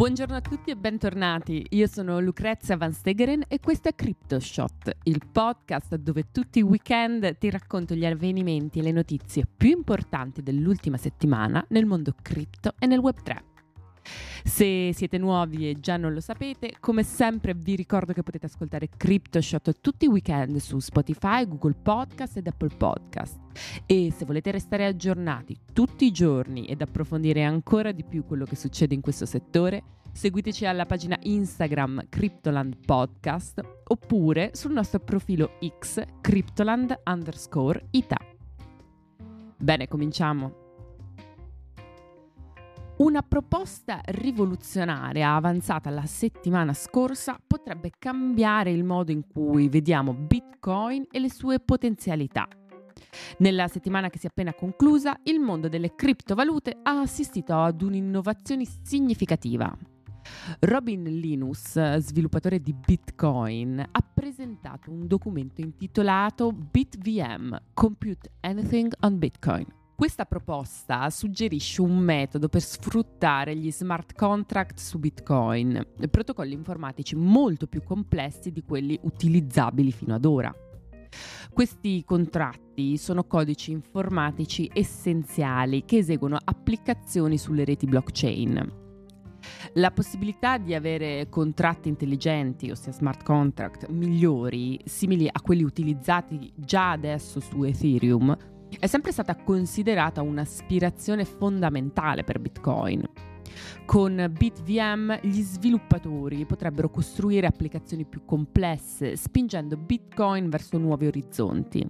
Buongiorno a tutti e bentornati. Io sono Lucrezia Van Stegeren e questo è CryptoShot, il podcast dove tutti i weekend ti racconto gli avvenimenti e le notizie più importanti dell'ultima settimana nel mondo cripto e nel Web3. Se siete nuovi e già non lo sapete, come sempre vi ricordo che potete ascoltare CryptoShot tutti i weekend su Spotify, Google Podcast ed Apple Podcast. E se volete restare aggiornati tutti i giorni ed approfondire ancora di più quello che succede in questo settore, seguiteci alla pagina Instagram Cryptoland Podcast oppure sul nostro profilo X Cryptoland underscore Ita. Bene, cominciamo. Una proposta rivoluzionaria avanzata la settimana scorsa potrebbe cambiare il modo in cui vediamo Bitcoin e le sue potenzialità. Nella settimana che si è appena conclusa, il mondo delle criptovalute ha assistito ad un'innovazione significativa. Robin Linus, sviluppatore di Bitcoin, ha presentato un documento intitolato BitVM Compute Anything on Bitcoin questa proposta suggerisce un metodo per sfruttare gli smart contract su Bitcoin, protocolli informatici molto più complessi di quelli utilizzabili fino ad ora. Questi contratti sono codici informatici essenziali che eseguono applicazioni sulle reti blockchain. La possibilità di avere contratti intelligenti, ossia smart contract, migliori, simili a quelli utilizzati già adesso su Ethereum, è sempre stata considerata un'aspirazione fondamentale per Bitcoin. Con BitVM gli sviluppatori potrebbero costruire applicazioni più complesse, spingendo Bitcoin verso nuovi orizzonti.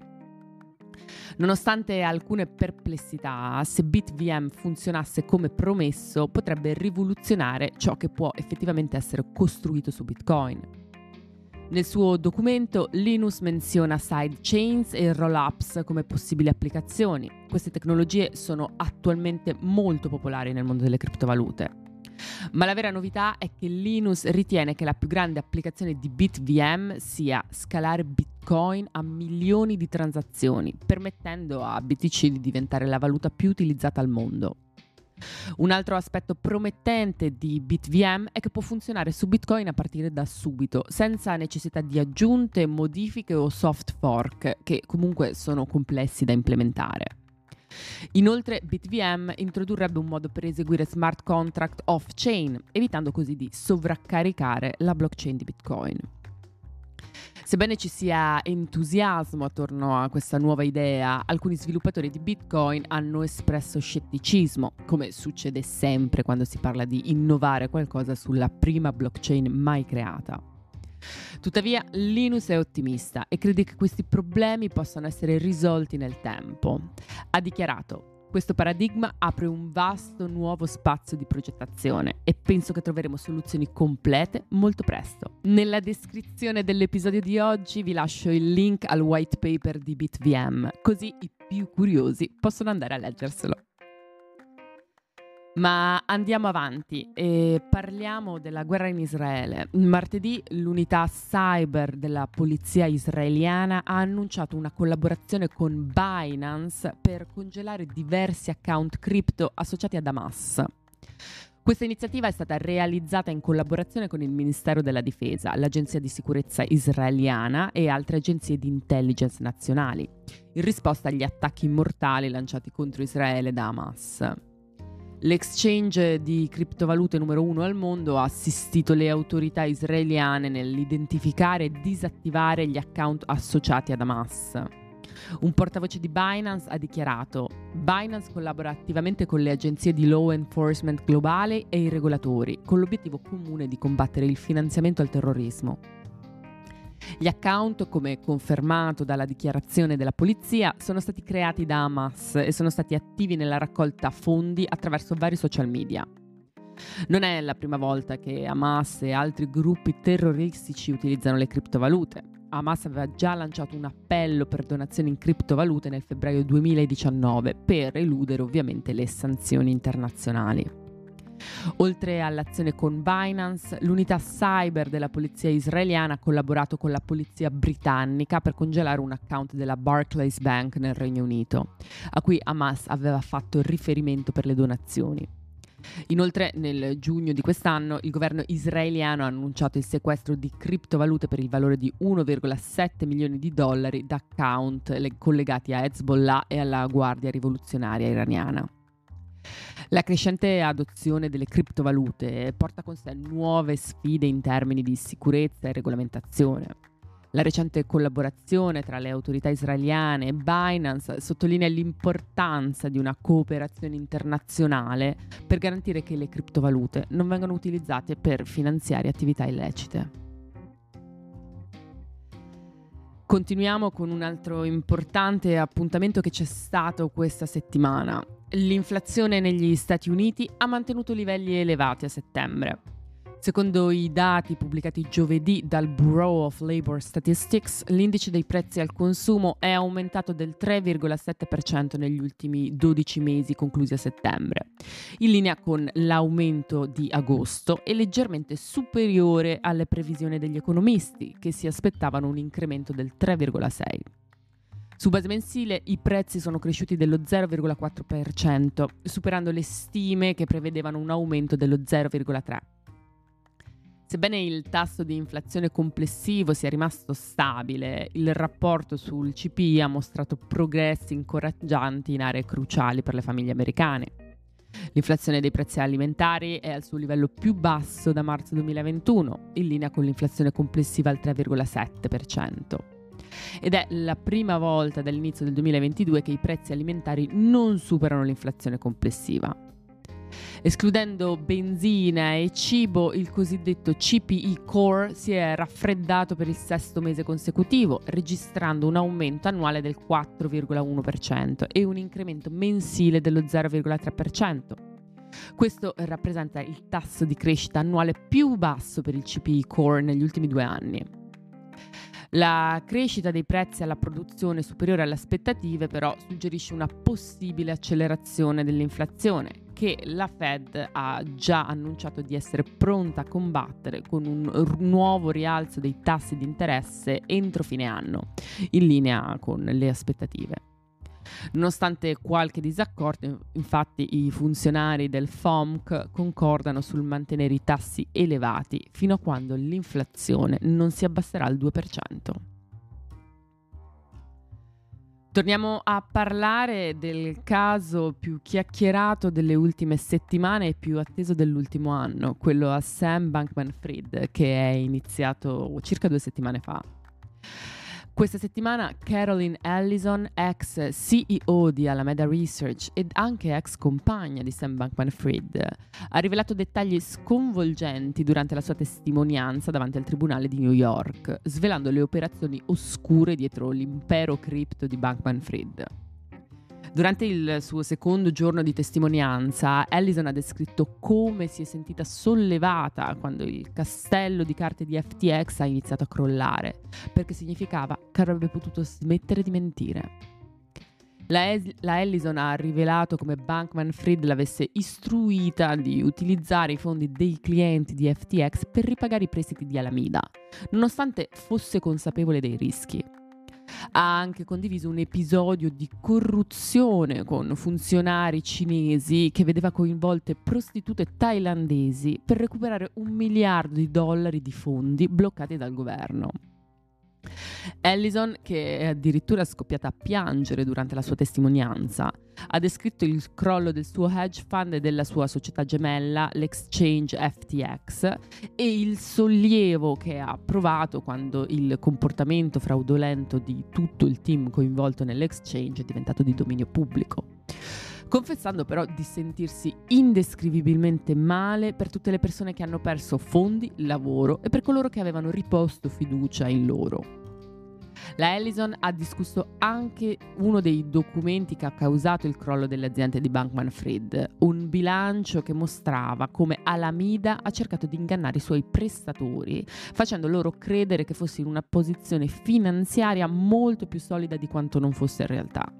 Nonostante alcune perplessità, se BitVM funzionasse come promesso, potrebbe rivoluzionare ciò che può effettivamente essere costruito su Bitcoin. Nel suo documento Linus menziona sidechains e rollups come possibili applicazioni. Queste tecnologie sono attualmente molto popolari nel mondo delle criptovalute. Ma la vera novità è che Linus ritiene che la più grande applicazione di BitVM sia scalare Bitcoin a milioni di transazioni, permettendo a BTC di diventare la valuta più utilizzata al mondo. Un altro aspetto promettente di BitVM è che può funzionare su Bitcoin a partire da subito, senza necessità di aggiunte, modifiche o soft fork, che comunque sono complessi da implementare. Inoltre BitVM introdurrebbe un modo per eseguire smart contract off-chain, evitando così di sovraccaricare la blockchain di Bitcoin. Sebbene ci sia entusiasmo attorno a questa nuova idea, alcuni sviluppatori di Bitcoin hanno espresso scetticismo, come succede sempre quando si parla di innovare qualcosa sulla prima blockchain mai creata. Tuttavia, Linus è ottimista e crede che questi problemi possano essere risolti nel tempo. Ha dichiarato: questo paradigma apre un vasto nuovo spazio di progettazione e penso che troveremo soluzioni complete molto presto. Nella descrizione dell'episodio di oggi vi lascio il link al white paper di BitVM, così i più curiosi possono andare a leggerselo. Ma andiamo avanti e parliamo della guerra in Israele. Martedì l'unità cyber della polizia israeliana ha annunciato una collaborazione con Binance per congelare diversi account cripto associati ad Hamas. Questa iniziativa è stata realizzata in collaborazione con il Ministero della Difesa, l'Agenzia di Sicurezza israeliana e altre agenzie di intelligence nazionali, in risposta agli attacchi mortali lanciati contro Israele da Hamas. L'exchange di criptovalute numero uno al mondo ha assistito le autorità israeliane nell'identificare e disattivare gli account associati ad Hamas. Un portavoce di Binance ha dichiarato: Binance collabora attivamente con le agenzie di law enforcement globale e i regolatori, con l'obiettivo comune di combattere il finanziamento al terrorismo. Gli account, come confermato dalla dichiarazione della polizia, sono stati creati da Hamas e sono stati attivi nella raccolta fondi attraverso vari social media. Non è la prima volta che Hamas e altri gruppi terroristici utilizzano le criptovalute. Hamas aveva già lanciato un appello per donazioni in criptovalute nel febbraio 2019 per eludere ovviamente le sanzioni internazionali. Oltre all'azione con Binance, l'unità cyber della polizia israeliana ha collaborato con la polizia britannica per congelare un account della Barclays Bank nel Regno Unito, a cui Hamas aveva fatto riferimento per le donazioni. Inoltre, nel giugno di quest'anno, il governo israeliano ha annunciato il sequestro di criptovalute per il valore di 1,7 milioni di dollari da account collegati a Hezbollah e alla Guardia Rivoluzionaria iraniana. La crescente adozione delle criptovalute porta con sé nuove sfide in termini di sicurezza e regolamentazione. La recente collaborazione tra le autorità israeliane e Binance sottolinea l'importanza di una cooperazione internazionale per garantire che le criptovalute non vengano utilizzate per finanziare attività illecite. Continuiamo con un altro importante appuntamento che c'è stato questa settimana. L'inflazione negli Stati Uniti ha mantenuto livelli elevati a settembre. Secondo i dati pubblicati giovedì dal Bureau of Labor Statistics, l'indice dei prezzi al consumo è aumentato del 3,7% negli ultimi 12 mesi conclusi a settembre, in linea con l'aumento di agosto e leggermente superiore alle previsioni degli economisti, che si aspettavano un incremento del 3,6%. Su base mensile i prezzi sono cresciuti dello 0,4%, superando le stime che prevedevano un aumento dello 0,3%. Sebbene il tasso di inflazione complessivo sia rimasto stabile, il rapporto sul CPI ha mostrato progressi incoraggianti in aree cruciali per le famiglie americane. L'inflazione dei prezzi alimentari è al suo livello più basso da marzo 2021, in linea con l'inflazione complessiva al 3,7%. Ed è la prima volta dall'inizio del 2022 che i prezzi alimentari non superano l'inflazione complessiva. Escludendo benzina e cibo, il cosiddetto CPI Core si è raffreddato per il sesto mese consecutivo, registrando un aumento annuale del 4,1% e un incremento mensile dello 0,3%. Questo rappresenta il tasso di crescita annuale più basso per il CPI Core negli ultimi due anni. La crescita dei prezzi alla produzione superiore alle aspettative però suggerisce una possibile accelerazione dell'inflazione che la Fed ha già annunciato di essere pronta a combattere con un nuovo rialzo dei tassi di interesse entro fine anno, in linea con le aspettative. Nonostante qualche disaccordo, infatti i funzionari del FOMC concordano sul mantenere i tassi elevati fino a quando l'inflazione non si abbasserà al 2%. Torniamo a parlare del caso più chiacchierato delle ultime settimane e più atteso dell'ultimo anno, quello a Sam Bankman Fried, che è iniziato circa due settimane fa. Questa settimana Caroline Ellison, ex CEO di Alameda Research ed anche ex compagna di Sam Bankman-Fried, ha rivelato dettagli sconvolgenti durante la sua testimonianza davanti al tribunale di New York, svelando le operazioni oscure dietro l'impero cripto di Bankman-Fried. Durante il suo secondo giorno di testimonianza, Allison ha descritto come si è sentita sollevata quando il castello di carte di FTX ha iniziato a crollare, perché significava che avrebbe potuto smettere di mentire. La, es- la Ellison ha rivelato come Bankman Fried l'avesse istruita di utilizzare i fondi dei clienti di FTX per ripagare i prestiti di Alameda, nonostante fosse consapevole dei rischi ha anche condiviso un episodio di corruzione con funzionari cinesi che vedeva coinvolte prostitute thailandesi per recuperare un miliardo di dollari di fondi bloccati dal governo. Ellison, che è addirittura scoppiata a piangere durante la sua testimonianza, ha descritto il crollo del suo hedge fund e della sua società gemella, l'exchange FTX, e il sollievo che ha provato quando il comportamento fraudolento di tutto il team coinvolto nell'exchange è diventato di dominio pubblico confessando però di sentirsi indescrivibilmente male per tutte le persone che hanno perso fondi, lavoro e per coloro che avevano riposto fiducia in loro. La Ellison ha discusso anche uno dei documenti che ha causato il crollo delle aziende di Bankman Fried, un bilancio che mostrava come Alameda ha cercato di ingannare i suoi prestatori, facendo loro credere che fosse in una posizione finanziaria molto più solida di quanto non fosse in realtà.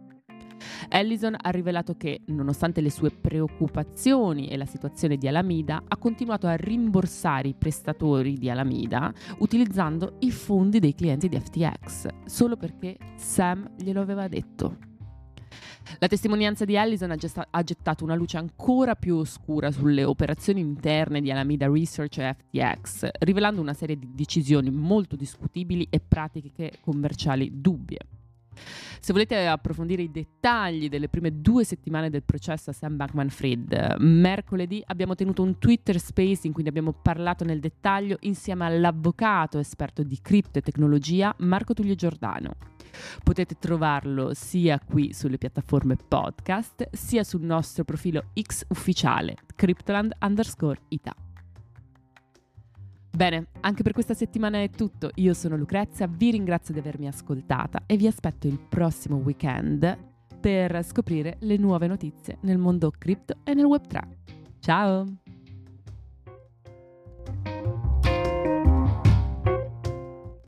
Ellison ha rivelato che, nonostante le sue preoccupazioni e la situazione di Alameda, ha continuato a rimborsare i prestatori di Alameda utilizzando i fondi dei clienti di FTX, solo perché Sam glielo aveva detto. La testimonianza di Allison ha, gesta- ha, gettato una luce ancora più oscura sulle operazioni interne di Alameda Research e FTX, rivelando una serie di decisioni molto discutibili e pratiche commerciali dubbie. Se volete approfondire i dettagli delle prime due settimane del processo a Sam Bankman Fried, mercoledì abbiamo tenuto un Twitter Space in cui ne abbiamo parlato nel dettaglio insieme all'avvocato esperto di cripto e tecnologia Marco Tullio Giordano. Potete trovarlo sia qui sulle piattaforme podcast, sia sul nostro profilo X ufficiale, Cryptoland underscore Ita. Bene, anche per questa settimana è tutto. Io sono Lucrezia, vi ringrazio di avermi ascoltata e vi aspetto il prossimo weekend per scoprire le nuove notizie nel mondo cripto e nel Web3. Ciao!